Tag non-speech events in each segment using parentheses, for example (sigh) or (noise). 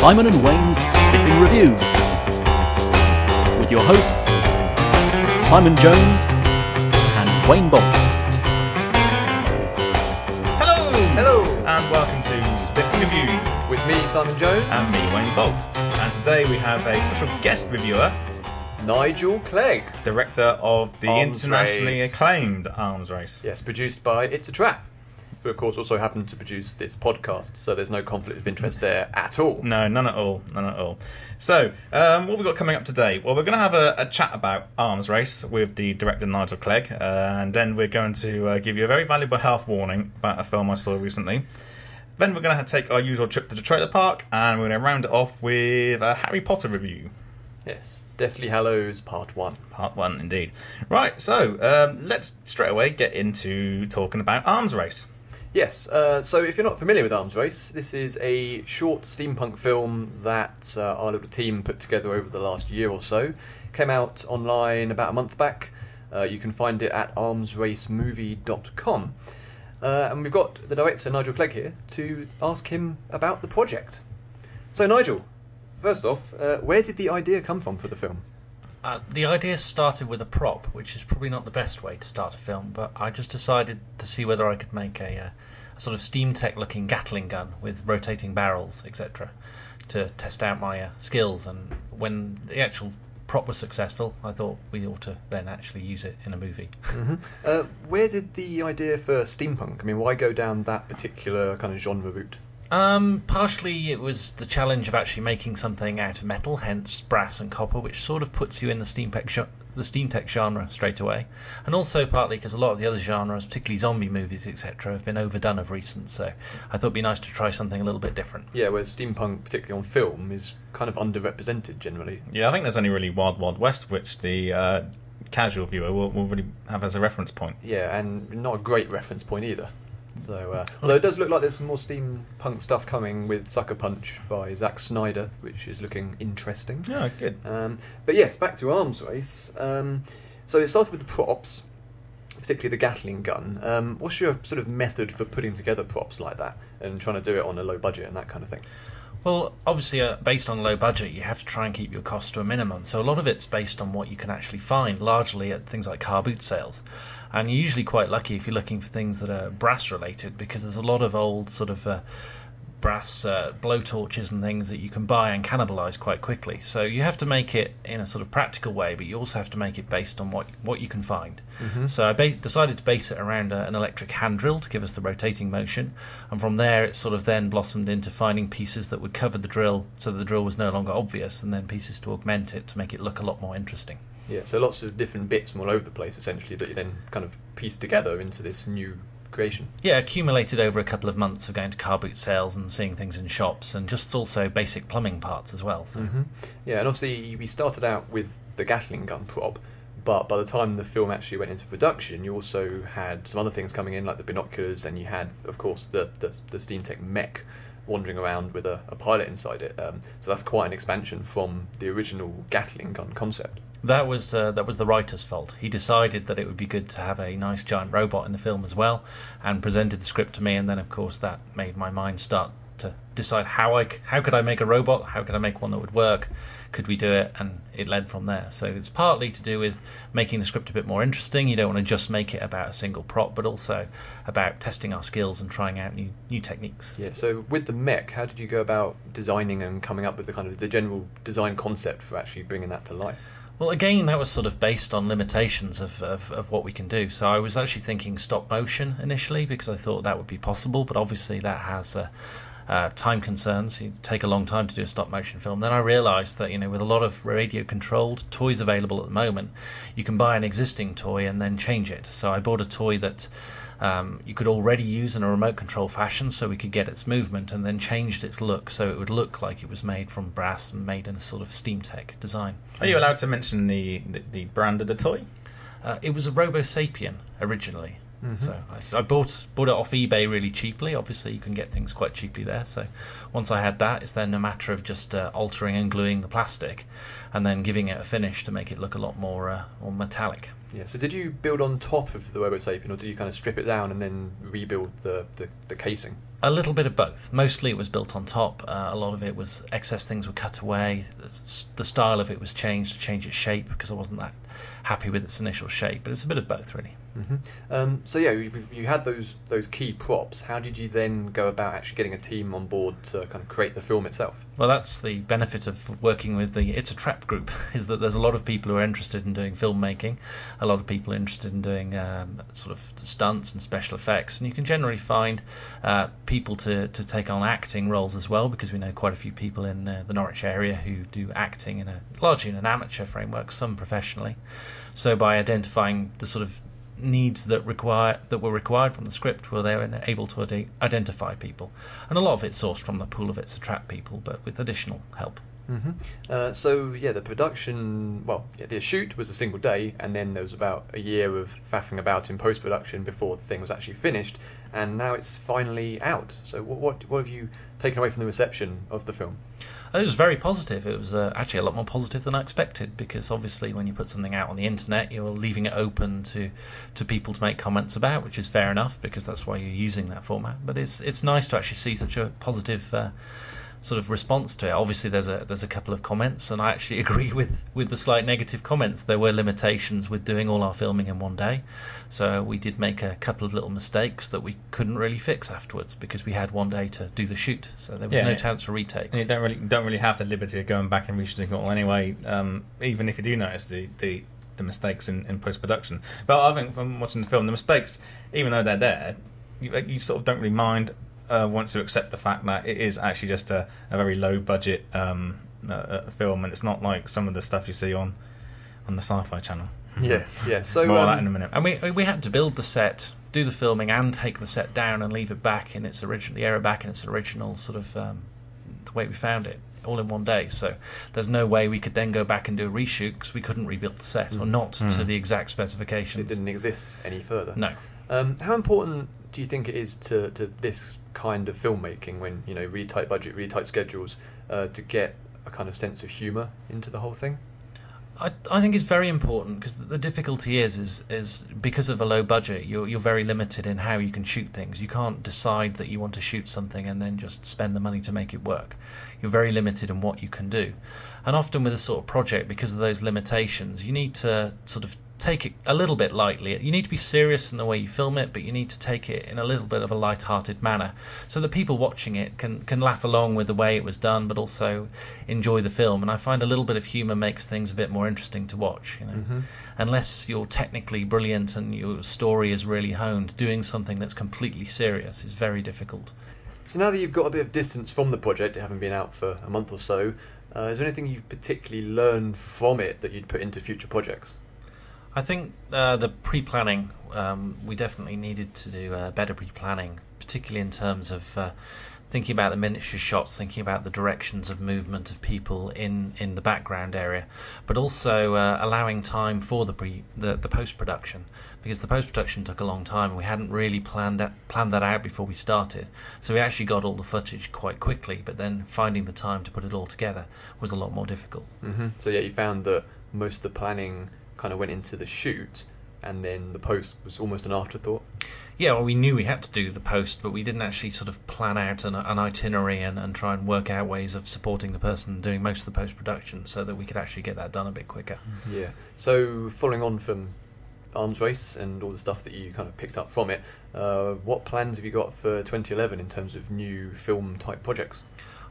Simon and Wayne's Spiffing Review. With your hosts, Simon Jones and Wayne Bolt. Hello! Hello. And welcome to Spiffing Review With me, Simon Jones. and me, Wayne Bolt. And today we have a special guest reviewer, Nigel Clegg. director of the Arms internationally Race. acclaimed Arms Race. Yes, produced by It's a Trap, who of course also happen to produce this podcast, so there's no conflict of interest there at all. No, none at all. None at all. So, um, what have got coming up today? Well, we're going to have a, a chat about Arms Race with the director Nigel Clegg, uh, and then we're going to uh, give you a very valuable health warning about a film I saw recently. Then we're going to take our usual trip to the trailer park, and we're going to round it off with a Harry Potter review. Yes, Deathly Hallows Part 1. Part one, indeed. Right, so um, let's straight away get into talking about Arms Race. Yes, uh, so if you're not familiar with Arms Race, this is a short steampunk film that uh, our little team put together over the last year or so. Came out online about a month back. Uh, you can find it at armsracemovie.com. Uh, and we've got the director, Nigel Clegg, here to ask him about the project. So, Nigel, first off, uh, where did the idea come from for the film? Uh, the idea started with a prop, which is probably not the best way to start a film, but I just decided to see whether I could make a, uh, a sort of steam tech looking Gatling gun with rotating barrels, etc., to test out my uh, skills. And when the actual prop was successful, I thought we ought to then actually use it in a movie. Uh, where did the idea for steampunk? I mean, why go down that particular kind of genre route? Um, partially it was the challenge of actually making something out of metal, hence brass and copper, which sort of puts you in the steam tech, the steam tech genre straight away, and also partly because a lot of the other genres, particularly zombie movies, etc., have been overdone of recent. So I thought it'd be nice to try something a little bit different. Yeah, where steampunk, particularly on film, is kind of underrepresented generally. Yeah, I think there's only really Wild Wild West, which the uh, casual viewer will, will really have as a reference point. Yeah, and not a great reference point either. So, uh, although it does look like there's some more steampunk stuff coming with Sucker Punch by Zack Snyder, which is looking interesting. Yeah, good. Um, but yes, back to Arms Race. Um, so it started with the props, particularly the Gatling gun. Um, what's your sort of method for putting together props like that and trying to do it on a low budget and that kind of thing? Well, obviously, uh, based on low budget, you have to try and keep your costs to a minimum. So a lot of it's based on what you can actually find, largely at things like car boot sales. And you're usually quite lucky if you're looking for things that are brass related, because there's a lot of old sort of uh, brass uh, blowtorches and things that you can buy and cannibalize quite quickly. So you have to make it in a sort of practical way, but you also have to make it based on what what you can find. So I ba- decided to base it around a, an electric hand drill to give us the rotating motion, and from there it sort of then blossomed into finding pieces that would cover the drill, so the drill was no longer obvious, and then pieces to augment it to make it look a lot more interesting. Yeah, so lots of different bits from all over the place, essentially, that you then kind of piece together into this new creation. Yeah, accumulated over a couple of months of going to car boot sales and seeing things in shops, and just also basic plumbing parts as well. So. Yeah, and obviously we started out with the Gatling gun prop, but by the time the film actually went into production, you also had some other things coming in, like the binoculars, and you had, of course, the the, the Steamtech mech wandering around with a, a pilot inside it. Um, so that's quite an expansion from the original Gatling gun concept. That was uh, that was the writer's fault. He decided that it would be good to have a nice giant robot in the film as well, and presented the script to me. And then, of course, that made my mind start to decide how I how could I make a robot? How could I make one that would work? Could we do it? And it led from there. So it's partly to do with making the script a bit more interesting. You don't want to just make it about a single prop, but also about testing our skills and trying out new new techniques. Yeah. So with the mech, how did you go about designing and coming up with the kind of the general design concept for actually bringing that to life? Well, again, that was sort of based on limitations of, of, of what we can do. So I was actually thinking stop motion initially because I thought that would be possible, but obviously that has uh, uh, time concerns. You take a long time to do a stop motion film. Then I realised that you know with a lot of radio controlled toys available at the moment, you can buy an existing toy and then change it. So I bought a toy that. Um, you could already use in a remote control fashion so we could get its movement and then changed its look so it would look like it was made from brass and made in a sort of steam tech design. Are you allowed to mention the, the, the brand of the toy? Uh, it was a Robosapien originally. So I, I bought bought it off eBay really cheaply. Obviously, you can get things quite cheaply there. So once I had that, it's then a matter of just uh, altering and gluing the plastic, and then giving it a finish to make it look a lot more uh, more metallic. Yeah. So did you build on top of the Robosapien, or did you kind of strip it down and then rebuild the, the, the casing? A little bit of both. Mostly it was built on top. Uh, a lot of it was excess things were cut away. The style of it was changed to change its shape because I wasn't that happy with its initial shape. But it's a bit of both, really. Mm-hmm. Um, so yeah, you, you, had those those key props. How did you then go about actually getting a team on board to kind of create the film itself? Well, that's the benefit of working with the It's a Trap group (laughs) is that there's a lot of people who are interested in doing filmmaking, a lot of people interested in doing um, sort of stunts and special effects, and you can generally find uh, people to, to take on acting roles as well because we know quite a few people in uh, the Norwich area who do acting in a largely in an amateur framework, some professionally. So by identifying the sort of needs that require that were required from the script were they able to identify people, and a lot of it sourced from the pool of it's a trap people, but with additional help. Mm-hmm. Uh, so yeah, the production, well, yeah, the shoot was a single day, and then there was about a year of faffing about in post production before the thing was actually finished, and now it's finally out. So what, what what have you taken away from the reception of the film? It was very positive. It was uh, actually a lot more positive than I expected because obviously when you put something out on the internet, you're leaving it open to to people to make comments about, which is fair enough because that's why you're using that format. But it's it's nice to actually see such a positive. Uh, sort of response to it. Obviously, there's a there's a couple of comments, and I actually (laughs) agree with with the slight negative comments. There were limitations with doing all our filming in one day, so we did make a couple of little mistakes that we couldn't really fix afterwards because we had one day to do the shoot, so there was yeah, no chance for retakes. you don't really don't really have the liberty of going back and reshooting it all anyway. Um, even if you do notice the the the mistakes in, in post production. But I think from watching the film, the mistakes, even though they're there, you, you sort of don't really mind uh, wants to accept the fact that it is actually just a, a very low budget um, uh, film, and it's not like some of the stuff you see on on the Sci-Fi Channel. (laughs) Yes, yes. So more um, that in a minute. And we we had to build the set, do the filming, and take the set down and leave it back in its original the area back in its original sort of um, the way we found it all in one day. So there's no way we could then go back and do a reshoot because we couldn't rebuild the set or not mm. to the exact specifications. It didn't exist any further. No. Um, how important do you think it is to, to this kind of filmmaking when you know really tight budget, really tight schedules uh, to get a kind of sense of humour into the whole thing? I, I think it's very important because the difficulty is is is because of a low budget you're you're very limited in how you can shoot things. You can't decide that you want to shoot something and then just spend the money to make it work. You're very limited in what you can do, and often with a sort of project because of those limitations, you need to sort of take it a little bit lightly. You need to be serious in the way you film it, but you need to take it in a little bit of a light-hearted manner, so that people watching it can can laugh along with the way it was done, but also enjoy the film. And I find a little bit of humour makes things a bit more interesting to watch. You know, mm-hmm. unless you're technically brilliant and your story is really honed, doing something that's completely serious is very difficult. So now that you've got a bit of distance from the project, having been out for a month or so, uh, is there anything you've particularly learned from it that you'd put into future projects? I think uh, the pre-planning um, we definitely needed to do uh, better pre-planning, particularly in terms of uh, thinking about the miniature shots, thinking about the directions of movement of people in, in the background area, but also uh, allowing time for the pre the, the post production because the post production took a long time. And We hadn't really planned that, planned that out before we started, so we actually got all the footage quite quickly. But then finding the time to put it all together was a lot more difficult. Mm-hmm. So yeah, you found that most of the planning kind of went into the shoot, and then the post was almost an afterthought. Yeah, well, we knew we had to do the post, but we didn't actually sort of plan out an, an itinerary and, and try and work out ways of supporting the person doing most of the post production so that we could actually get that done a bit quicker. Yeah. So, following on from Arms Race and all the stuff that you kind of picked up from it, uh, what plans have you got for 2011 in terms of new film type projects?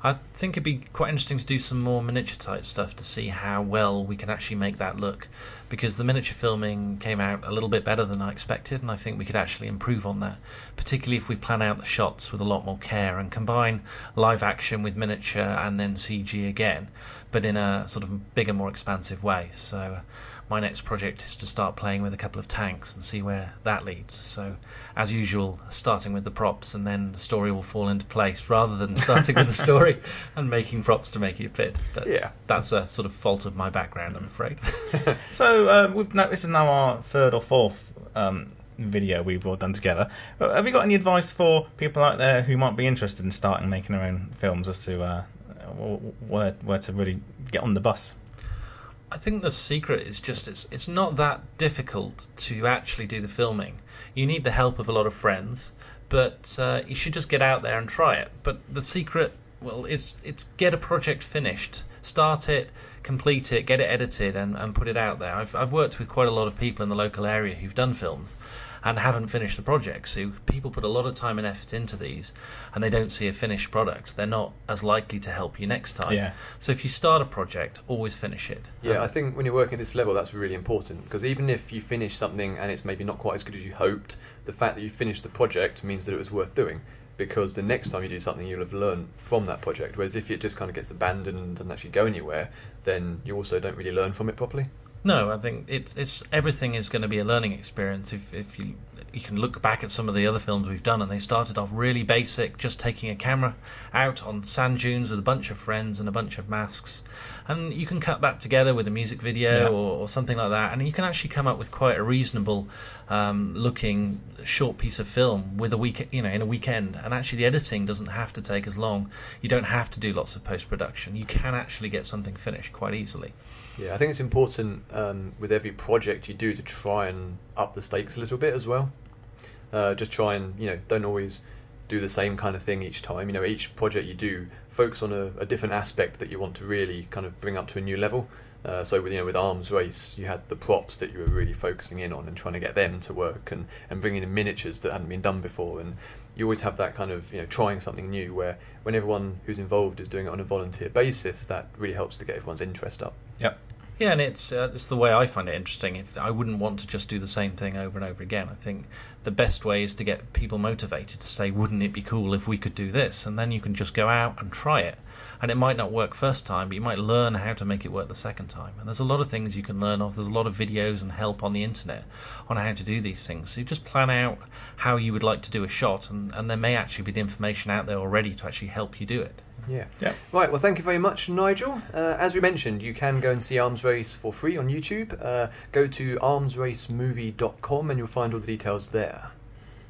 I think it'd be quite interesting to do some more miniature type stuff to see how well we can actually make that look. Because the miniature filming came out a little bit better than I expected, and I think we could actually improve on that. Particularly if we plan out the shots with a lot more care and combine live action with miniature and then CG again, but in a sort of bigger, more expansive way. So my next project is to start playing with a couple of tanks and see where that leads. So, as usual, starting with the props and then the story will fall into place rather than starting with the (laughs) story and making props to make it fit. But yeah. that's a sort of fault of my background, I'm afraid. (laughs) (laughs) so, uh, we've now, this is now our third or fourth um, video we've all done together. Have you got any advice for people out there who might be interested in starting making their own films as to uh, where, where to really get on the bus? I think the secret is just it's it's not that difficult to actually do the filming. You need the help of a lot of friends, but uh, you should just get out there and try it. But the secret, well, it's it's get a project finished, start it, complete it, get it edited, and, and put it out there. I've I've worked with quite a lot of people in the local area who've done films, and haven't finished the project. So people put a lot of time and effort into these, and they don't see a finished product. They're not as likely to help you next time. Yeah. So if you start a project, always finish it. Yeah, I think when you're working at this level, that's really important because even if you finish something and it's maybe not quite as good as you hoped, the fact that you finished the project means that it was worth doing. Because the next time you do something, you'll have learned from that project. Whereas if it just kind of gets abandoned and doesn't actually go anywhere, then you also don't really learn from it properly. No, I think it's it's everything is going to be a learning experience. If if you you can look back at some of the other films we've done, and they started off really basic, just taking a camera out on sand dunes with a bunch of friends and a bunch of masks, and you can cut that together with a music video Yeah. or, or something like that, and you can actually come up with quite a reasonable um, looking short piece of film with a week, you know, in a weekend. And actually, the editing doesn't have to take as long. You don't have to do lots of post production. You can actually get something finished quite easily. Yeah, I think it's important um, with every project you do to try and up the stakes a little bit as well. Uh, just try and you know don't always do the same kind of thing each time. You know, each project you do focus on a, a different aspect that you want to really kind of bring up to a new level. Uh, so with you know with Arms Race, you had the props that you were really focusing in on and trying to get them to work, and, and bringing in miniatures that hadn't been done before. And you always have that kind of you know trying something new, where when everyone who's involved is doing it on a volunteer basis, that really helps to get everyone's interest up. Yep. Yeah, and it's uh, it's the way I find it interesting. If I wouldn't want to just do the same thing over and over again, I think the best way is to get people motivated to say, "Wouldn't it be cool if we could do this?" And then you can just go out and try it. And it might not work first time, but you might learn how to make it work the second time. And there's a lot of things you can learn off. There's a lot of videos and help on the internet on how to do these things. So you just plan out how you would like to do a shot, and, and there may actually be the information out there already to actually help you do it. Yeah. Yeah. Right. Well, thank you very much, Nigel. Uh, as we mentioned, you can go and see Arms Race for free on YouTube. Uh, go to armsracemovie.com and you'll find all the details there.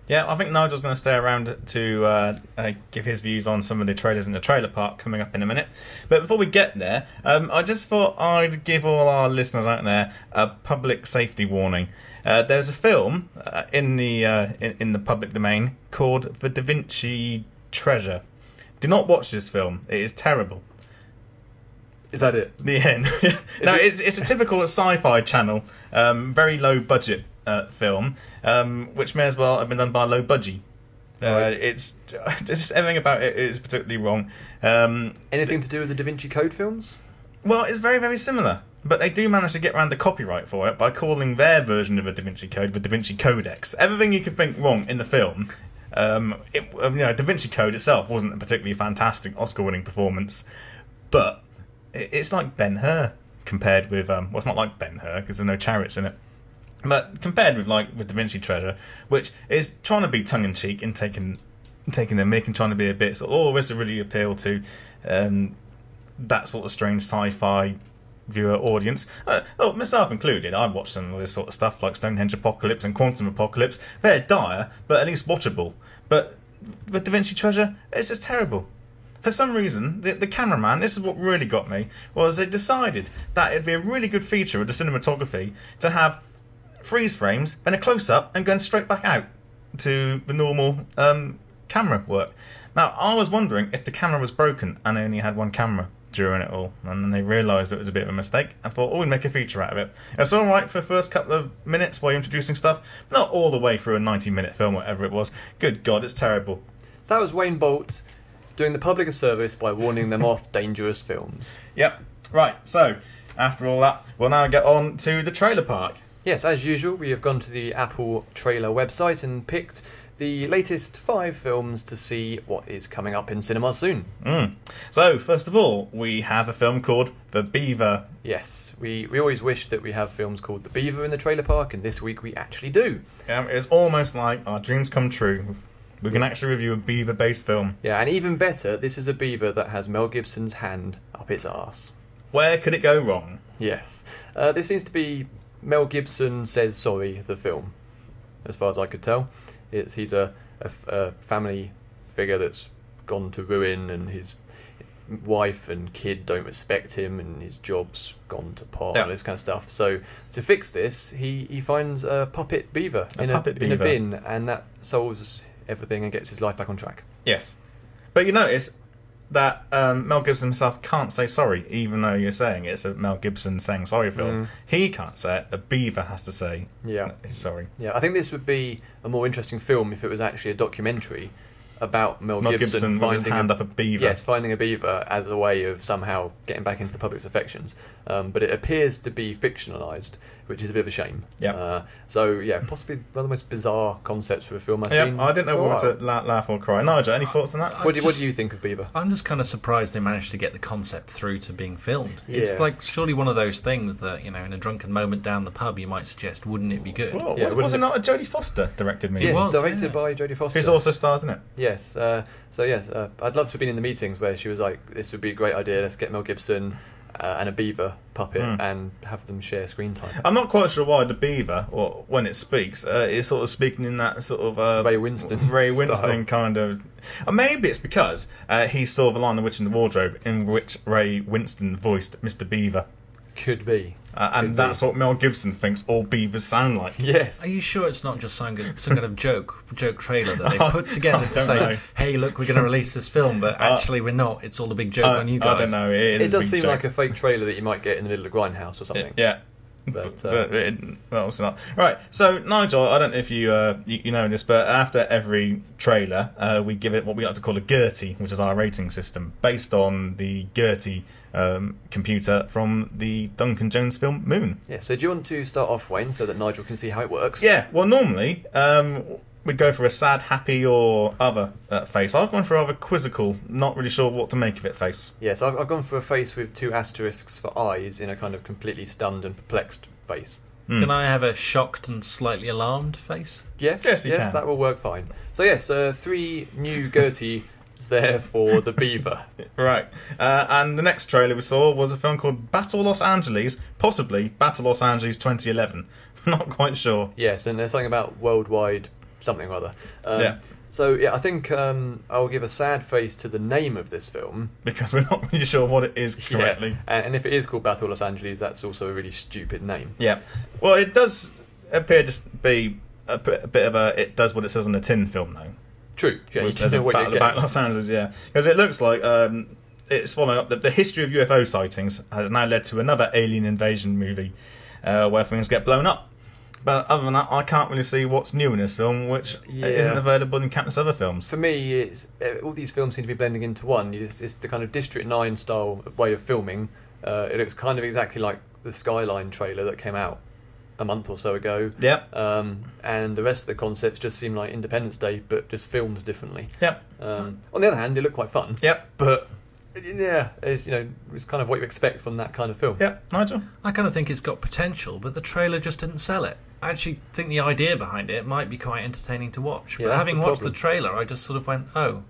Yeah, I think Nigel's going to stay around to uh, uh, give his views on some of the trailers in the trailer park coming up in a minute. But before we get there, um, I just thought I'd give all our listeners out there a public safety warning. Uh, there's a film uh, in the uh, in, in the public domain called The Da Vinci Treasure. Do not watch this film; it is terrible. Is that it? The end. (laughs) (laughs) no, it- it's, it's a typical sci-fi channel, um, very low budget uh, film, um, which may as well have been done by a low budgie. Uh, Right. It's (laughs) just everything about it is particularly wrong. Um, Anything to do with the Da Vinci Code films? well, it's very very similar, but they do manage to get around the copyright for it by calling their version of a Da Vinci Code the Da Vinci Codex. Everything you could think wrong in the film. Um, it, um, you know, Da Vinci Code itself wasn't a particularly fantastic Oscar-winning performance, but it's like Ben Hur compared with um, well, it's not like Ben Hur because there's no chariots in it. But compared with like with Da Vinci Treasure, which is trying to be tongue in cheek and taking taking the mick and trying to be a bit sort of, oh, this really appeal to um, that sort of strange sci-fi viewer audience. Uh, oh, myself included, I watched some of this sort of stuff like Stonehenge Apocalypse and Quantum Apocalypse. They're dire, but at least watchable. But with Da Vinci Treasure, it's just terrible. For some reason, the, the cameraman, this is what really got me, was they decided that it'd be a really good feature of the cinematography to have freeze frames, then a close up, and going straight back out to the normal um, camera work. Now, I was wondering if the camera was broken and only had one camera during it all, and then they realised it was a bit of a mistake and thought, oh, we'd make a feature out of it. It's alright for the first couple of minutes while you're introducing stuff, but not all the way through a 90 minute film, whatever it was. Good God, it's terrible. That was Wayne Bolt doing the public a service by warning them off (laughs) dangerous films. Yep. Right, so after all that, we'll now get on to the trailer park. Yes, as usual, we have gone to the Apple trailer website and picked the latest five films to see what is coming up in cinema soon. Mm. So, first of all, we have a film called The Beaver. Yes, we, we always wish that we have films called The Beaver in the trailer park, and this week we actually do. Um, it's almost like our dreams come true. We can actually review a beaver based film. Yeah, and even better, this is a beaver that has Mel Gibson's hand up its arse. Where could it go wrong? Yes. Uh, this seems to be Mel Gibson Says Sorry, the film, as far as I could tell. It's, he's a family figure that's gone to ruin, and his wife and kid don't respect him, and his job's gone to pot, Yeah. and this kind of stuff. So, to fix this, he, he finds a puppet beaver, A in, puppet a, in a bin, and that solves everything and gets his life back on track. Yes, but you notice that um, Mel Gibson himself can't say sorry, even though you're saying it's a Mel Gibson saying sorry film. He can't say it. The Beaver has to say Yeah. sorry. Yeah, I think this would be a more interesting film if it was actually a documentary about Mel, Mel Gibson, Gibson finding hand up a beaver. Yes, finding a beaver as a way of somehow getting back into the public's affections. Um, but it appears to be fictionalized, which is a bit of a shame. Yep. Uh, so yeah, possibly one of the most bizarre concepts for a film I've Yeah, seen. I didn't know for whether to la- laugh or cry. Nigel, any thoughts on that? What do, what do you think of Beaver? I'm just kind of surprised they managed to get the concept through to being filmed. Yeah. It's like surely one of those things that you know, in a drunken moment down the pub, you might suggest, wouldn't it be good? Whoa, Yeah, was, wouldn't was it it- not a Jodie Foster directed movie? Yes, was, directed yeah. by Jodie Foster. Who's also stars in it? Yes. Uh, so yes, uh, I'd love to have been in the meetings where she was like, "This would be a great idea. Let's get Mel Gibson uh, and a beaver puppet Hmm. and have them share screen time." I'm not quite sure why the beaver, or when it speaks, uh, is sort of speaking in that sort of uh, Ray Winstone Ray style. Winstone kind of. Or maybe it's because uh, he saw the line "The Witch in the Wardrobe," in which Ray Winstone voiced Mr. Beaver, Could be. Uh, and Could that's what Mel Gibson thinks all beavers sound like. (laughs) Yes. Are you sure it's not just some, some kind of joke joke trailer that they've (laughs) put together to say, know. "Hey, look, we're going to release this film," but actually we're not. It's all a big joke Uh, on you guys." I don't know. It, It does seem like a fake trailer that you might get in the middle of Grindhouse or something. Yeah. But, But, uh, but it, well, it's not. Right. So Nigel, I don't know if you, uh, you you know this, but after every trailer, uh, we give it what we like to call a Gertie, which is our rating system based on the Gertie um, computer from the Duncan Jones film Moon. Yeah. So do you want to start off, Wayne, so that Nigel can see how it works? Yeah. Well, normally um, we'd go for a sad, happy, or other uh, face. I've gone for a rather quizzical, not really sure what to make of it face. Yeah. So I've, I've gone for a face with two asterisks for eyes in a kind of completely stunned and perplexed face. Can I have a shocked and slightly alarmed face? Yes. Yes, you yes, can. that will work fine. So yes, uh, three new Gertie there for the beaver. (laughs) Right. Uh, and the next trailer we saw was a film called Battle Los Angeles, possibly Battle Los Angeles 2011. (laughs) not quite sure. Yes, and there's something about worldwide something or other. Um, Yeah. So yeah, I think um, I'll give a sad face to the name of this film. because we're not really sure what it is (laughs) correctly. Yeah. And, and if it is called Battle Los Angeles, that's also a really stupid name. Yeah. Well, it does appear to be a bit of a. It does what it says on the tin film, though. True. Yeah, you There's don't a know what you're battle getting. Los Angeles, yeah, because it looks like um, it's following up the, the history of UFO sightings has now led to another alien invasion movie uh, where things get blown up. But other than that, I can't really see what's new in this film, which Yeah. isn't available in countless other films. For me, it's uh, all these films seem to be blending into one. You just, it's the kind of District Nine style way of filming. Uh, it looks kind of exactly like the Skyline trailer that came out a month or so ago. Yep. Um, and the rest of the concepts just seem like Independence Day, but just filmed differently. Yep. Um, on the other hand, they look quite fun. Yep. But yeah, it's you know it's kind of what you expect from that kind of film. Yep. Nigel. I kind of think it's got potential, but the trailer just didn't sell it. I actually think the idea behind it might be quite entertaining to watch. Yeah, but that's having the watched the trailer, I just sort of went, "Oh,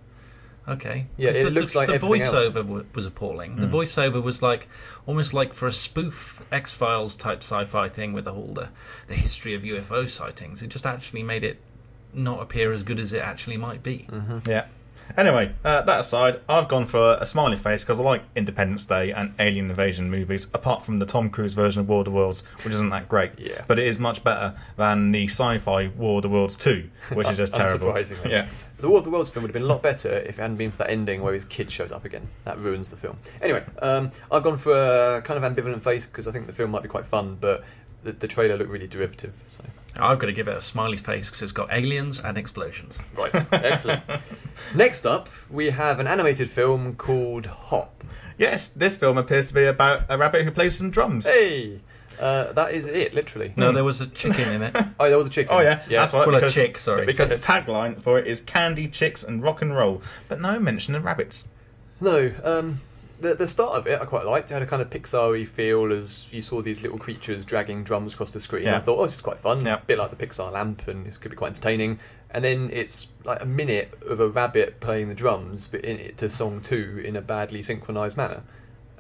okay." Yeah, 'Cause it the, looks the, like the everything else. voiceover w- was appalling. The mm. voiceover was like almost like for a spoof X Files type sci-fi thing with the whole the, the history of UFO sightings. It just actually made it not appear as good as it actually might be. Mm-hmm. Yeah. Anyway, uh, that aside, I've gone for a smiley face because I like Independence Day and Alien Invasion movies, apart from the Tom Cruise version of War of the Worlds, which isn't that great. Yeah. But it is much better than the sci fi War of the Worlds 2, which is just (laughs) terrible. Unsurprisingly. Yeah. The War of the Worlds film would have been a lot better if it hadn't been for that ending where his kid shows up again. That ruins the film. Anyway, um, I've gone for a kind of ambivalent face because I think the film might be quite fun, but the, the trailer looked really derivative. So I've got to give it a smiley face because it's got aliens and explosions. right, excellent. (laughs) Next up, we have an animated film called Hop. Yes, this film appears to be about a rabbit who plays some drums. Hey, uh, that is it, literally. No, there was a chicken in it. (laughs) Oh, there was a chicken. Oh yeah, yeah. that's right. Well, a chick, sorry. Because Yes. the tagline for it is "Candy, Chicks, and Rock and Roll," but no mention of rabbits. No, um, the the start of it I quite liked. It had a kind of Pixar-y feel as you saw these little creatures dragging drums across the screen. Yeah. I thought, oh, this is quite fun. Yeah. A bit like the Pixar lamp, and this could be quite entertaining. And then it's like a minute of a rabbit playing the drums, but in it to song two in a badly synchronized manner,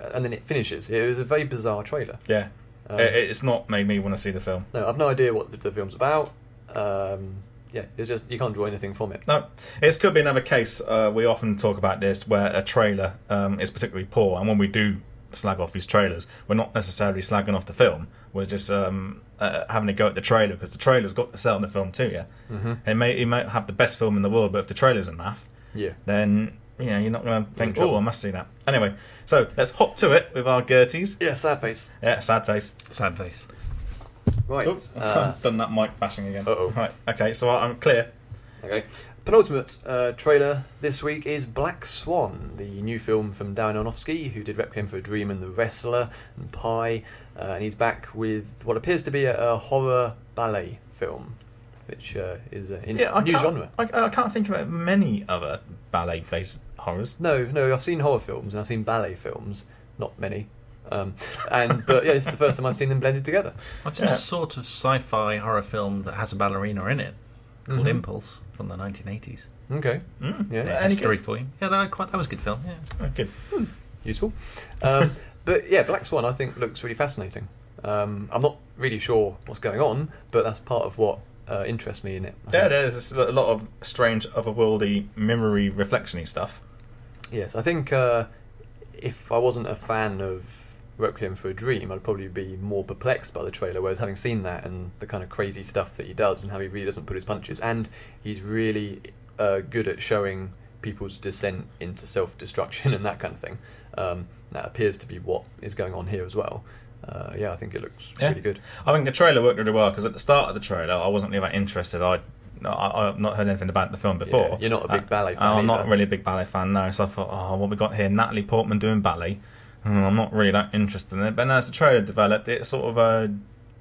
Uh, and then it finishes. It was a very bizarre trailer. Yeah, Um, it, it's not made me want to see the film. No, I've no idea what the, the film's about. Um, yeah, it's just you can't draw anything from it. No, this could be another case. Uh, we often talk about this where a trailer um, is particularly poor, and when we do slag off these trailers. We're not necessarily slagging off the film. We're just um, uh, having a go at the trailer because the trailer's got to sell in the film too. Yeah, mm-hmm. it may it might have the best film in the world, but if the trailer's enough, Yeah. then you know you're not going to think, oh, I must see that. Anyway, so let's hop to it with our Gerties. Yeah, sad face. Yeah, sad face. Sad face. Right. Oops, (laughs) Uh, done that mic bashing again. Uh-oh. Right, okay, so I'm clear. Okay. Penultimate uh, trailer this week is Black Swan, the new film from Darren Aronofsky, who did Requiem for a Dream and The Wrestler and Pi, uh, and he's back with what appears to be a, a horror ballet film, which uh, is a in- Yeah, I new genre. I, I can't think of many other ballet-based horrors. No, no, I've seen horror films and I've seen ballet films, not many. Um, and but yeah, this is the first time I've seen them blended together. I've seen Yeah. a sort of sci-fi horror film that has a ballerina in it called Mhm. Impulse from the 1980s. Okay, Mm. Yeah. Any History good? for you. Yeah, that, quite, that was a good film. Yeah. Oh, good. useful. Um, but yeah, Black Swan I think looks really fascinating. Um, I'm not really sure what's going on, but that's part of what uh, interests me in it. I Yeah, think. there's a lot of strange, otherworldly, memory reflectiony stuff. Yes, I think uh, if I wasn't a fan of Requiem for a Dream, I'd probably be more perplexed by the trailer. Whereas having seen that and the kind of crazy stuff that he does and how he really doesn't put his punches, and he's really uh, good at showing people's descent into self-destruction (laughs) and that kind of thing. Um, that appears to be what is going on here as well. Uh, yeah, I think it looks Yeah. really good. I think the trailer worked really well because at the start of the trailer, I wasn't really that interested. I, I I've not heard anything about the film before. Yeah, you're not a big Uh, ballet fan I'm not really a big ballet fan, no. So I thought, oh, what we got here? Natalie Portman doing ballet. Hmm, I'm not really that interested in it. But then as the trailer developed, it sort of uh,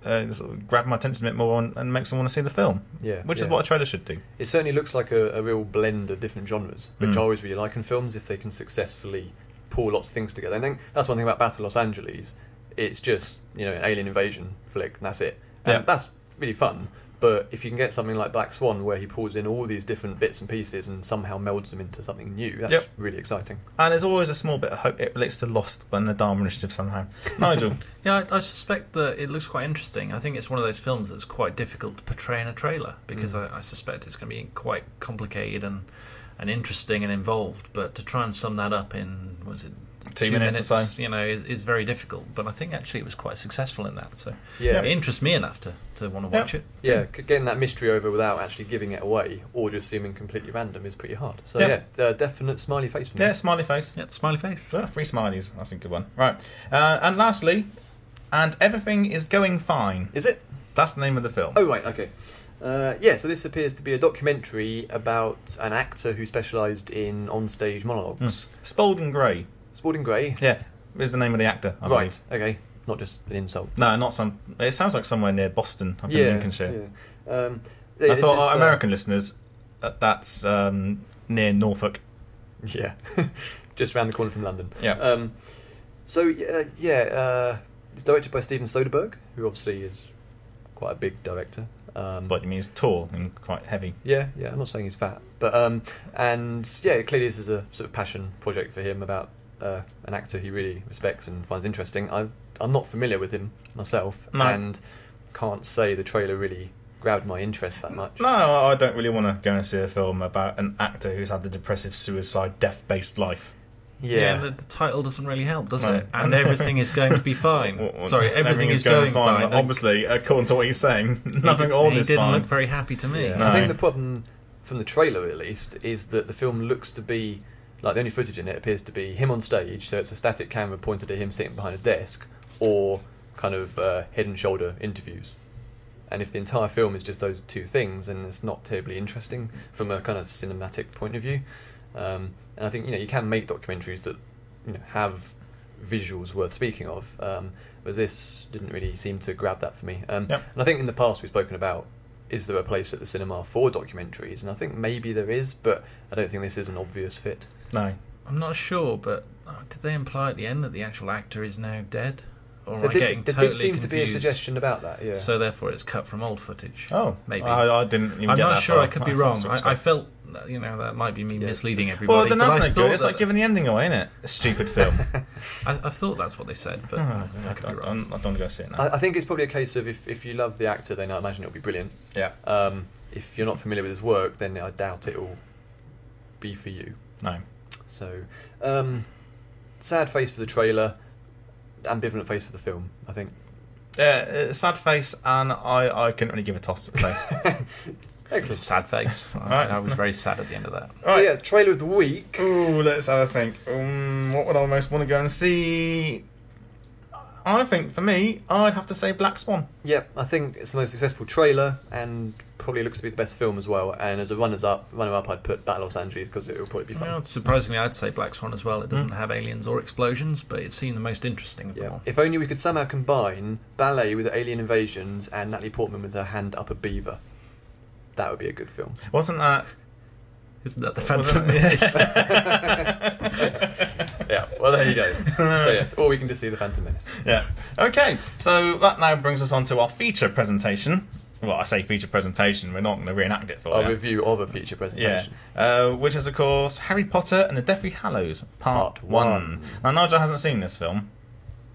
uh, sort of grabbed my attention a bit more and, and makes me want to see the film. Yeah, which is what a trailer should do. It certainly looks like a, a real blend of different genres, which Mm. I always really like in films if they can successfully pull lots of things together. And then that's one thing about Battle Los Angeles. It's just you know an alien invasion flick, and that's it. And Yeah. that's really fun. But if you can get something like Black Swan, where he pulls in all these different bits and pieces and somehow melds them into something new, that's Yep. really exciting. And there's always a small bit of hope it relates to Lost and the Dharma Initiative somehow. Nigel, (laughs) Yeah, I, I suspect that it looks quite interesting. I think it's one of those films that's quite difficult to portray in a trailer because Mm. I, I suspect it's going to be quite complicated and and interesting and involved. But to try and sum that up in was it Two minutes or so. you know, is, is very difficult. But I think actually it was quite successful in that. So Yeah. it interests me enough to, to want to Yeah. watch it. Yeah, c- getting that mystery over without actually giving it away or just seeming completely random is pretty hard. So Yeah. yeah, uh, definite smiley face from yeah, me. smiley face. Yeah, smiley face. So, three smileys. That's a good one. Right. Uh, and lastly, and everything is going fine. Is it? That's the name of the film. Oh right, okay. Uh, yeah, so this appears to be a documentary about an actor who specialised in onstage monologues. Spalding Gray. Spalding Gray. Yeah, is the name of the actor. I Right. Okay. Not just an insult. No, not some. It sounds like somewhere near Boston, up in Lincolnshire. yeah. Um, yeah, I thought is, our uh, American listeners, uh, that's um, near Norfolk. Yeah, (laughs) just around the corner from London. Yeah. Um, so uh, yeah, uh, it's directed by Steven Soderbergh, who obviously is quite a big director. Um, But it means tall and quite heavy. Yeah, yeah. I'm not saying he's fat, but um, and yeah, clearly this is a sort of passion project for him about uh, an actor he really respects and finds interesting. I've I'm not familiar with him myself, No. and can't say the trailer really grabbed my interest that much. No, I I don't really want to go and see a film about an actor who's had the depressive suicide, death-based life. Yeah, the, the title doesn't really help, does No. it? (laughs) And everything is going to be fine. (laughs) Well, well, Sorry, everything, is going, fine. but Obviously, according to what you're saying, (laughs) nothing he, all he didn't look very happy to me. Yeah. No. I think the problem from the trailer, at least, is that the film looks to be like the only footage in it appears to be him on stage, so it's a static camera pointed at him sitting behind a desk, or kind of uh, head and shoulder interviews. And if the entire film is just those two things, then it's not terribly interesting from a kind of cinematic point of view. Um, and I think you know you can make documentaries that you know have visuals worth speaking of. Um, whereas this didn't really seem to grab that for me. Um, Yep. And I think in the past we've spoken about is there a place at the cinema for documentaries, and I think maybe there is, but I don't think this is an obvious fit. No. I'm not sure, but uh, did they imply at the end that the actual actor is now dead? Or am There I did, getting there totally did seem to be a suggestion about that. Yeah. So therefore, it's cut from old footage. Oh, maybe. I, I didn't even I'm get not that sure. far. I could be That's wrong. that sort of I, I felt, you know, that might be me Yeah. misleading everybody. Well, then that's I no good. It's like giving the ending away, isn't it? A stupid film. (laughs) I, I thought that's what they said, but Oh, I, I could be I, wrong. I don't want to go see it now. I, I think it's probably a case of if, if you love the actor, then I imagine it'll be brilliant. yeah. Um, if you're not familiar with his work, then I doubt it'll be for you. No. So, um, sad face for the trailer. Ambivalent face for the film. I think. Yeah, uh, sad face, and I, I couldn't really give a toss to the face. (laughs) Excellent. Sad face. (laughs) I, I was very sad at the end of that. So yeah, trailer of the week. Ooh, let's have a think. Um, what would I most want to go and see? I think for me, I'd have to say Black Swan. Yep, I think it's the most successful trailer and probably looks to be the best film as well. And as a runners up, runner up, I'd put Battle of Los Angeles because it will probably be fun. Well, surprisingly, I'd say Black Swan as well. It doesn't hmm. have aliens or explosions, but it seemed the most interesting of them Yeah. all. If only we could somehow combine ballet with alien invasions and Natalie Portman with her hand up a beaver. That would be a good film. Wasn't that? Isn't that the Wasn't Phantom it? Menace? (laughs) (laughs) Yeah, well there you go. (laughs) so yes, or we can just see the Phantom Menace. Yeah. Okay, so that now brings us on to our feature presentation. Well, I say feature presentation. We're not going to reenact it for A you. review of a feature Yeah, presentation. uh, which is of course Harry Potter and the Deathly Hallows Part, Part One. Now Nigel hasn't seen this film.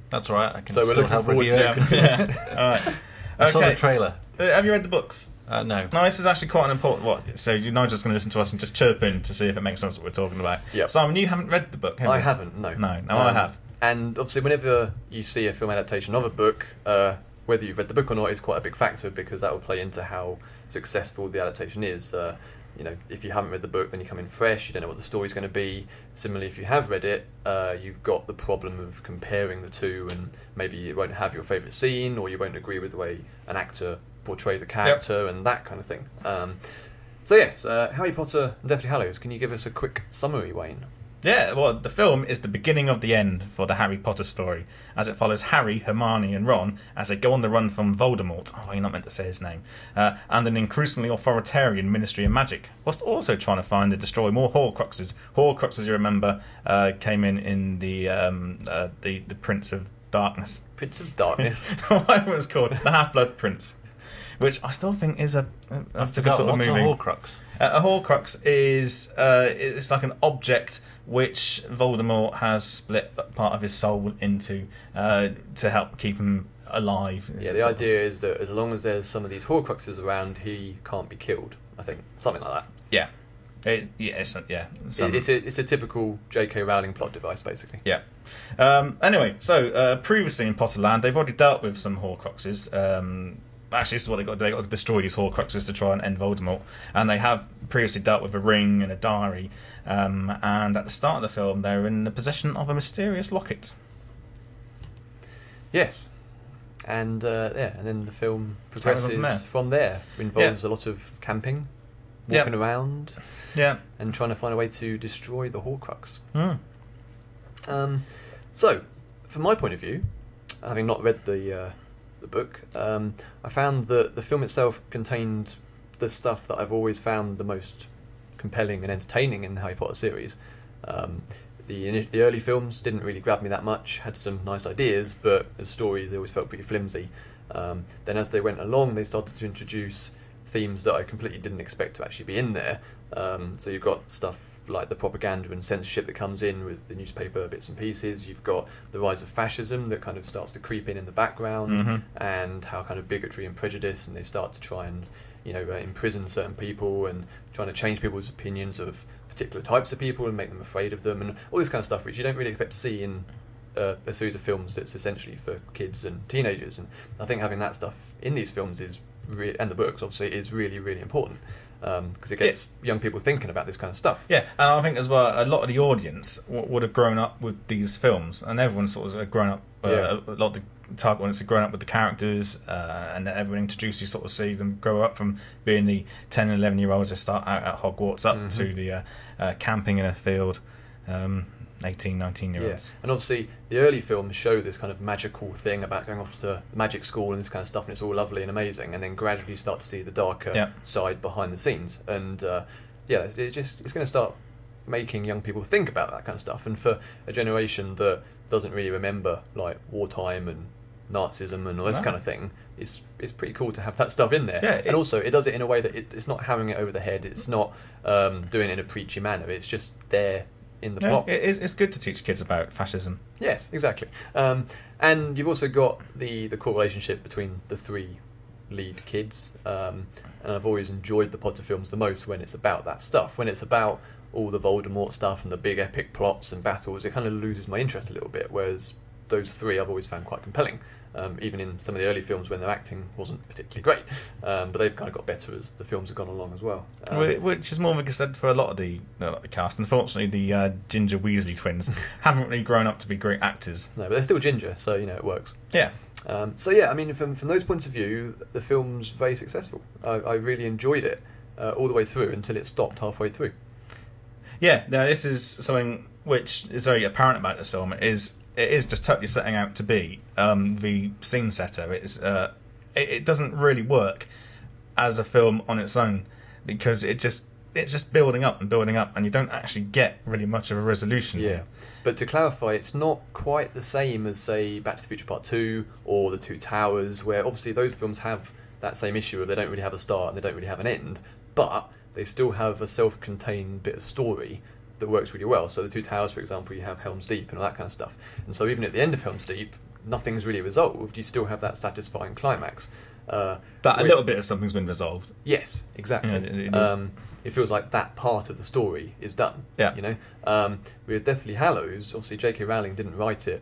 That's all right. I can So we're still looking help forward review to it. (laughs) yeah. All right. I saw the trailer. Uh, have you read the books? Uh, no. No, this is actually quite an important. What? So you Nigel's going to listen to us and just chirp in to see if it makes sense what we're talking about. Yep. Simon, you haven't read the book, have I you? haven't, no. No, no, I have. And obviously, whenever you see a film adaptation of a book, uh, whether you've read the book or not is quite a big factor because that will play into how successful the adaptation is. Uh, you know, if you haven't read the book, then you come in fresh. You don't know what the story's going to be. Similarly, if you have read it, uh, you've got the problem of comparing the two, and maybe you won't have your favourite scene, or you won't agree with the way an actor portrays a character, and that kind of thing. Um, so yes, uh, Harry Potter and Deathly Hallows. Can you give us a quick summary, Wayne? Yeah, well, the film is the beginning of the end for the Harry Potter story, as it follows Harry, Hermione, and Ron as they go on the run from Voldemort. Oh, you're not meant to say his name. Uh, and an increasingly authoritarian Ministry of Magic, whilst also trying to find and destroy more Horcruxes. Horcruxes, you remember, uh, came in in the um, uh, the the Prince of Darkness. Prince of Darkness. (laughs) what it was called, the Half Blood Prince, which I still think is a, a, a I good forgot. sort of What's a movie. Horcrux? Uh, a Horcrux is uh, it's like an object which Voldemort has split part of his soul into uh, to help keep him alive. Yeah, the idea is that as long as there's some of these Horcruxes around, he can't be killed. I think something like that. Yeah, it, yeah, it's, yeah. some- It's a it's a typical J.K. Rowling plot device, basically. Yeah. Um, anyway, so uh, previously in Potterland, they've already dealt with some Horcruxes. Um, actually, this is what they got. To do they got to destroy these Horcruxes to try and end Voldemort, and they have previously dealt with a ring and a diary. Um, and at the start of the film, they're in the possession of a mysterious locket. Yes, and uh, yeah, and then the film progresses from there. from there. Involves a lot of camping, Yeah. walking around, Yeah. and trying to find a way to destroy the Horcrux. Hmm. Um, so, from my point of view, having not read the uh, the book, um, I found that the film itself contained the stuff that I've always found the most compelling and entertaining in the Harry Potter series. Um, the the early films didn't really grab me that much. Had some nice ideas, but as stories, they always felt pretty flimsy. Um, then, as they went along, they started to introduce themes that I completely didn't expect to actually be in there. Um, so you've got stuff like the propaganda and censorship that comes in with the newspaper bits and pieces. You've got the rise of fascism that kind of starts to creep in in the background, Mhm. and how kind of bigotry and prejudice, and they start to try and you know uh, imprison certain people and trying to change people's opinions of particular types of people and make them afraid of them, and all this kind of stuff which you don't really expect to see in uh, a series of films that's essentially for kids and teenagers. And I think having that stuff in these films is re- and the books obviously is really really important because it gets young people thinking about this kind of stuff. Yeah, and I think as well, a lot of the audience w- would have grown up with these films, and everyone sort of grown up. Uh, Yeah. A lot of the target audience had grown up with the characters, uh, and everyone introduced you sort of see them grow up from being the ten and eleven year olds that start out at Hogwarts up Mhm. to the uh, uh, camping in a field, um, 18, 19 year Yeah, and obviously the early films show this kind of magical thing about going off to magic school and this kind of stuff, and it's all lovely and amazing. And then gradually you start to see the darker Yeah. side behind the scenes, and uh, yeah, it's, it just it's going to start making young people think about that kind of stuff. And for a generation that doesn't really remember like wartime and Nazism and all this kind of thing, it's it's pretty cool to have that stuff in there. Yeah, it- and also it does it in a way that it, it's not hammering it over the head. It's not um, doing it in a preachy manner. It's just there in the Yeah, plot. it it's good to teach kids about fascism. Yes, exactly. Um, and you've also got the the core relationship between the three lead kids. Um, and I've always enjoyed the Potter films the most when it's about that stuff. When it's about all the Voldemort stuff and the big epic plots and battles, it kind of loses my interest a little bit. Whereas those three I've always found quite compelling. Um, even in some of the early films when their acting wasn't particularly great, um, but they've kind of got better as the films have gone along as well. Um, Which is more of a said for a lot of the, the cast. Unfortunately, the uh, Ginger Weasley twins (laughs) haven't really grown up to be great actors. no, but they're still ginger, so you know it works. Yeah, Um, so yeah, I mean, from from those points of view, the film's very successful. I, I really enjoyed it uh, all the way through until it stopped halfway through. yeah. Now this is something which is very apparent about this film. Is it is just totally setting out to be um, the scene setter. It's uh, it, it doesn't really work as a film on its own because it just it's just building up and building up, and you don't actually get really much of a resolution. Yeah, but to clarify, it's not quite the same as say Back to the Future Part Two or The Two Towers, where obviously those films have that same issue of they don't really have a start and they don't really have an end, but they still have a self-contained bit of story that works really well. So The Two Towers, for example, you have Helm's Deep and all that kind of stuff, and so even at the end of Helm's Deep, nothing's really resolved. You still have that satisfying climax. Uh, That a little bit of something's been resolved. Yes, exactly. Yeah, it- it- um, it feels like that part of the story is done. Yeah. You know, um, with Deathly Hallows, obviously J.K. Rowling didn't write it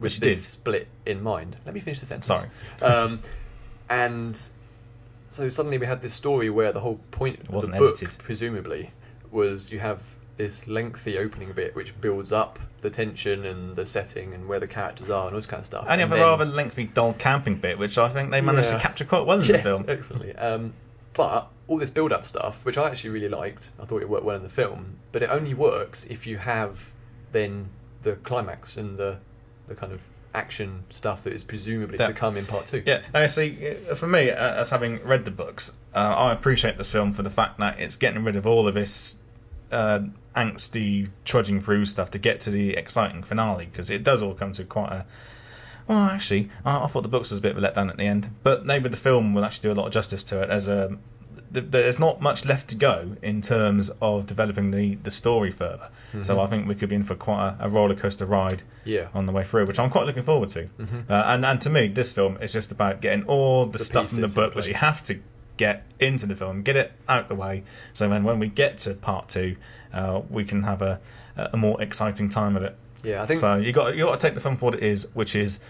with this did. split in mind. Let me finish the sentence. Sorry. Um, and so suddenly we had this story where the whole point of wasn't the book, edited. presumably, was you have this lengthy opening bit which builds up the tension and the setting and where the characters are and all this kind of stuff. And you have a then- rather lengthy, dull camping bit, which I think they managed Yeah. to capture quite well in yes, the film. excellently. Um, but all this build-up stuff, which I actually really liked, I thought it worked well in the film. But it only works if you have then the climax and the the kind of action stuff that is presumably Yeah. to come in part two. Yeah, I see. uh, For me, uh, as having read the books, uh, I appreciate this film for the fact that it's getting rid of all of this uh, angsty trudging through stuff to get to the exciting finale because it does all come to quite a. Well, actually, I, I thought the books was a bit of a letdown at the end, but maybe the film will actually do a lot of justice to it. As um, a, there's not much left to go in terms of developing the, the story further. So I think we could be in for quite a, a roller coaster ride Yeah. on the way through, which I'm quite looking forward to. Uh, and and to me, this film is just about getting all the, The stuff from the book which you have to get into the film, get it out the way, so then when we get to part two, uh, we can have a a more exciting time of it. Yeah, I think So you got you got to take the film for what it is, which is.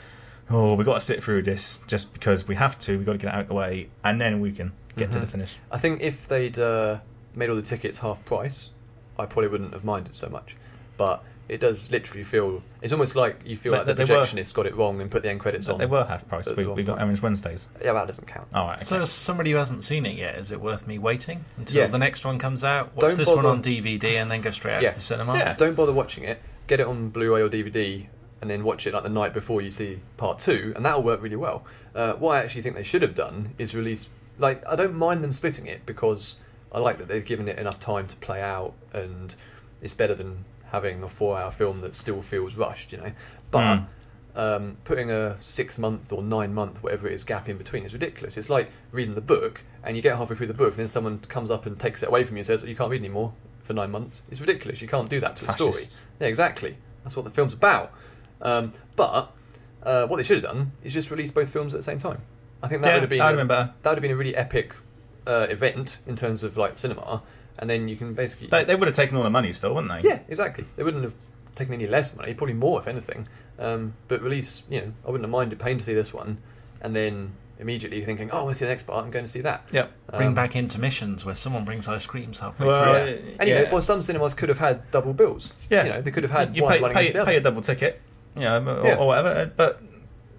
Oh, we got to sit through this just because we have to. We got to get it out the way, and then we can get Mm-hmm. to the finish. I think if they'd uh, made all the tickets half price, I probably wouldn't have minded so much. But it does literally feel. It's almost like you feel They- like the they were- projectionist got it wrong and put the end credits on. They were half price. We, the we got wrong Orange Wednesdays. Yeah, that doesn't count. All right. Okay. So, as somebody who hasn't seen it yet, is it worth me waiting until Yeah. the next one comes out? Watch Don't this one on DVD and then go straight out Yeah. to the cinema? Yeah. Don't bother watching it. Get it on Blu-ray or DVD, and then watch it like the night before you see part two, and that'll work really well. Uh, what I actually think they should have done is release. Like, I don't mind them splitting it because I like that they've given it enough time to play out, and it's better than having a four-hour film that still feels rushed, you know. But Mm. um, putting a six-month or nine-month, whatever it is, gap in between is ridiculous. It's like reading the book, and you get halfway through the book, and then someone comes up and takes it away from you and says, "You can't read anymore for nine months." It's ridiculous. You can't do that to a story. Yeah, exactly. That's what the film's about. Um, but uh, what they should have done is just release both films at the same time. I think that Yeah, would have been a- have been better. that would have been a really epic uh, event in terms of like cinema, and then you can basically They, they would have taken all the money still, wouldn't they? yeah, exactly. They wouldn't have taken any less money, probably more if anything. Um, but release, you know, I wouldn't have minded paying to see this one, and then immediately thinking, oh, I want to see the next part. I'm going to see that. Yep. Bring Um, back intermissions where someone brings ice creams halfway Well, through. Yeah. And you know, well, some cinemas could have had double bills. Yeah. you know, they could have had you one pay, running pay, into the pay a double ticket, you know, or, Yeah. or whatever. But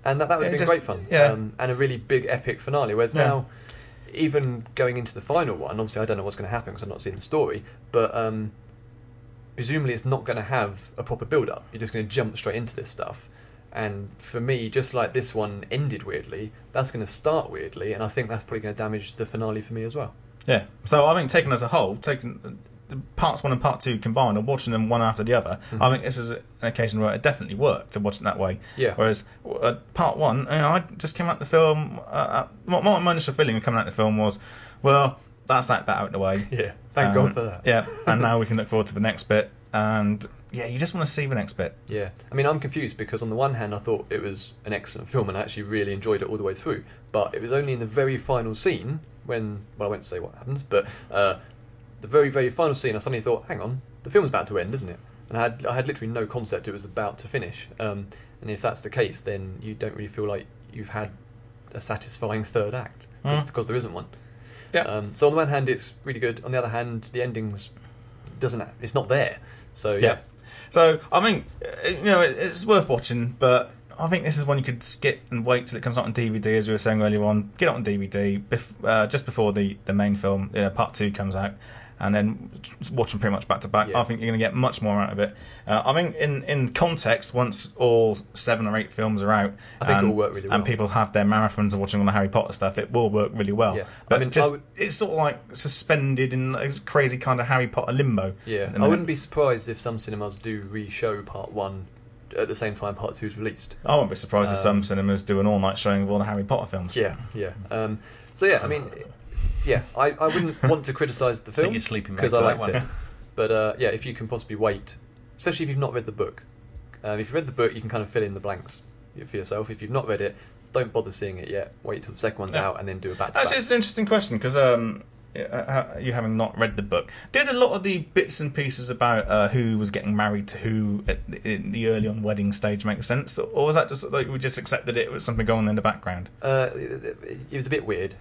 and that, that would have Yeah, been just- great fun. yeah. Um, and a really big epic finale. Whereas Yeah. now, even going into the final one, obviously I don't know what's going to happen because I've not seen the story, but um, presumably it's not going to have a proper build up. You're just going to jump straight into this stuff. And for me, just like this one ended weirdly, that's going to start weirdly, and I think that's probably going to damage the finale for me as well. yeah, so I think taken as a whole, taking uh, parts one and part two combined, and watching them one after the other, I think this is an occasion where it definitely worked to watch it that way. Yeah. Whereas uh, part one, you know, I just came out the film. Uh, uh, my, my initial feeling of coming out the film was, well, that's that bit out the way. Yeah, thank Um, God for that. Yeah, and now we can look (laughs) forward to the next bit. And yeah, you just want to see the next bit. Yeah, I mean, I'm confused because on the one hand, I thought it was an excellent film and I actually really enjoyed it all the way through. But it was only in the very final scene when, well, I won't say what happens, but uh, the very, very final scene, I suddenly thought, hang on, the film's about to end, isn't it? and I had I had literally no concept it was about to finish. Um, and if that's the case, then you don't really feel like you've had a satisfying third act Mm. because there isn't one. Yeah. Um, so on the one hand, it's really good. On the other hand, the endings doesn't it's not there. So Yeah. yeah, So I mean, uh, you know, it- it's worth watching, but I think this is one you could skip and wait till it comes out on DVD, as we were saying earlier on. Get it on DVD bef- uh, just before the the main film, part two, comes out, and then watch them pretty much back to back. Yeah. I think you're going to get much more out of it. Uh, I think in in context, once all seven or eight films are out, I think and, it'll work really well. and people have their marathons of watching all the Harry Potter stuff, it will work really well. Yeah. I But mean, I just would- it's sort of like suspended in a crazy kind of Harry Potter limbo. yeah. I wouldn't be surprised if some cinemas do re-show part one at the same time part two is released. I won't be surprised if some cinemas do an all-night showing of all the Harry Potter films. Um, Yeah, yeah. Um, so yeah, I mean, yeah, I, I wouldn't (laughs) want to criticise the film because I liked it. (laughs) But uh, yeah, if you can possibly wait, especially if you've not read the book, um, if you've read the book, you can kind of fill in the blanks for yourself. If you've not read it, don't bother seeing it yet. Wait till the second one's Yeah. out and then do a back Actually, it's an interesting question because um, uh, you having not read the book, did a lot of the bits and pieces about uh, who was getting married to who at the, in the early on wedding stage make sense, or was that just like we just accepted it was something going on in the background? Uh, it was a bit weird.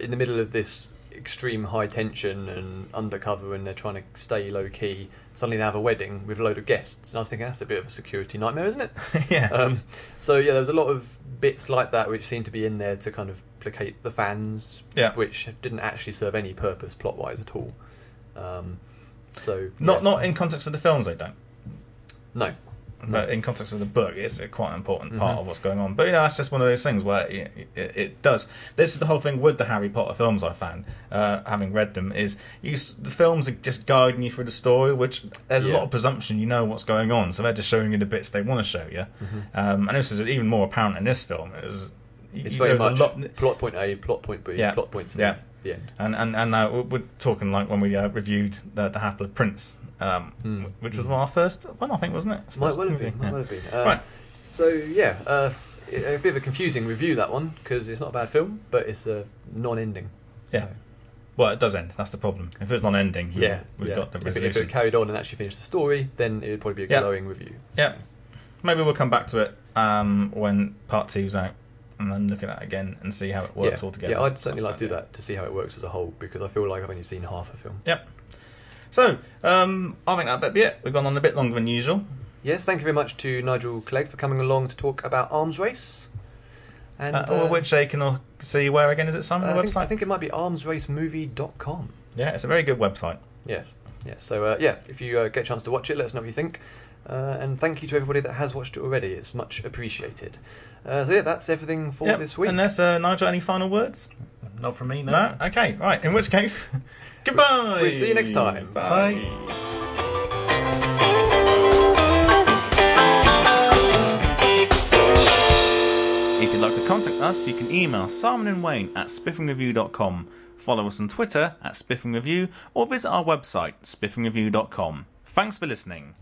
In the middle of this extreme high tension and undercover, and they're trying to stay low key. Suddenly they have a wedding with a load of guests, and I was thinking that's a bit of a security nightmare, isn't it? (laughs) yeah. Um, so yeah, there was a lot of bits like that which seemed to be in there to kind of placate the fans, Yeah. which didn't actually serve any purpose plot wise at all. Um, so not yeah. not in context of the films, they don't. no, But in context of the book, it's a quite an important part Mhm. of what's going on. But you know, that's just one of those things where it, it, it does. This is the whole thing with the Harry Potter films. I found, uh, having read them, is you the films are just guiding you through the story, which there's a lot of presumption you know what's going on. So they're just showing you the bits they want to show you. Um, and this is even more apparent in this film. It was, Mm-hmm. it's very much a lot. plot point A, plot point B, Yeah. plot point C. Yeah. The end. And and and uh, we're- we're talking like when we uh, reviewed the, the Half Blood Prince, um, Hmm. which was our first one, I think, wasn't it? It's Might well have been. yeah. Might well have been. Um, Right. So yeah, uh, a bit of a confusing review that one because it's not a bad film, but it's a non-ending. Yeah. So, Well, it does end. That's the problem. If it's non-ending, we- yeah. we've yeah. got the If it, if it carried on and actually finished the story, then it would probably be a Yeah. glowing review. Yeah, maybe we'll come back to it um, when part two's out, and then look at that again and see how it works yeah. all together. Yeah, I'd certainly like to do that to see how it works as a whole because I feel like I've only seen half a film. Yep. So, um, I think that better be it. We've gone on a bit longer than usual. Yes, thank you very much to Nigel Clegg for coming along to talk about Arms Race. And Uh, all of which they can see where again is it, Simon? I The think, website? I think it might be armsracemovie.com. Yeah, it's a very good website. Yes, yes. So uh, yeah, if you uh, get a chance to watch it, let us know what you think. Uh, and thank you to everybody that has watched it already. It's much appreciated. Uh, so yeah, that's everything for Yep. this week. Unless uh, Nigel, any final words? Not from me, no. No. Okay. Right. In which case, (laughs) goodbye. We'll see you next time. Bye. If you'd like to contact us, you can email Simon and Wayne at spiffingreview.com, follow us on Twitter at spiffingreview, or visit our website, spiffingreview.com. Thanks for listening.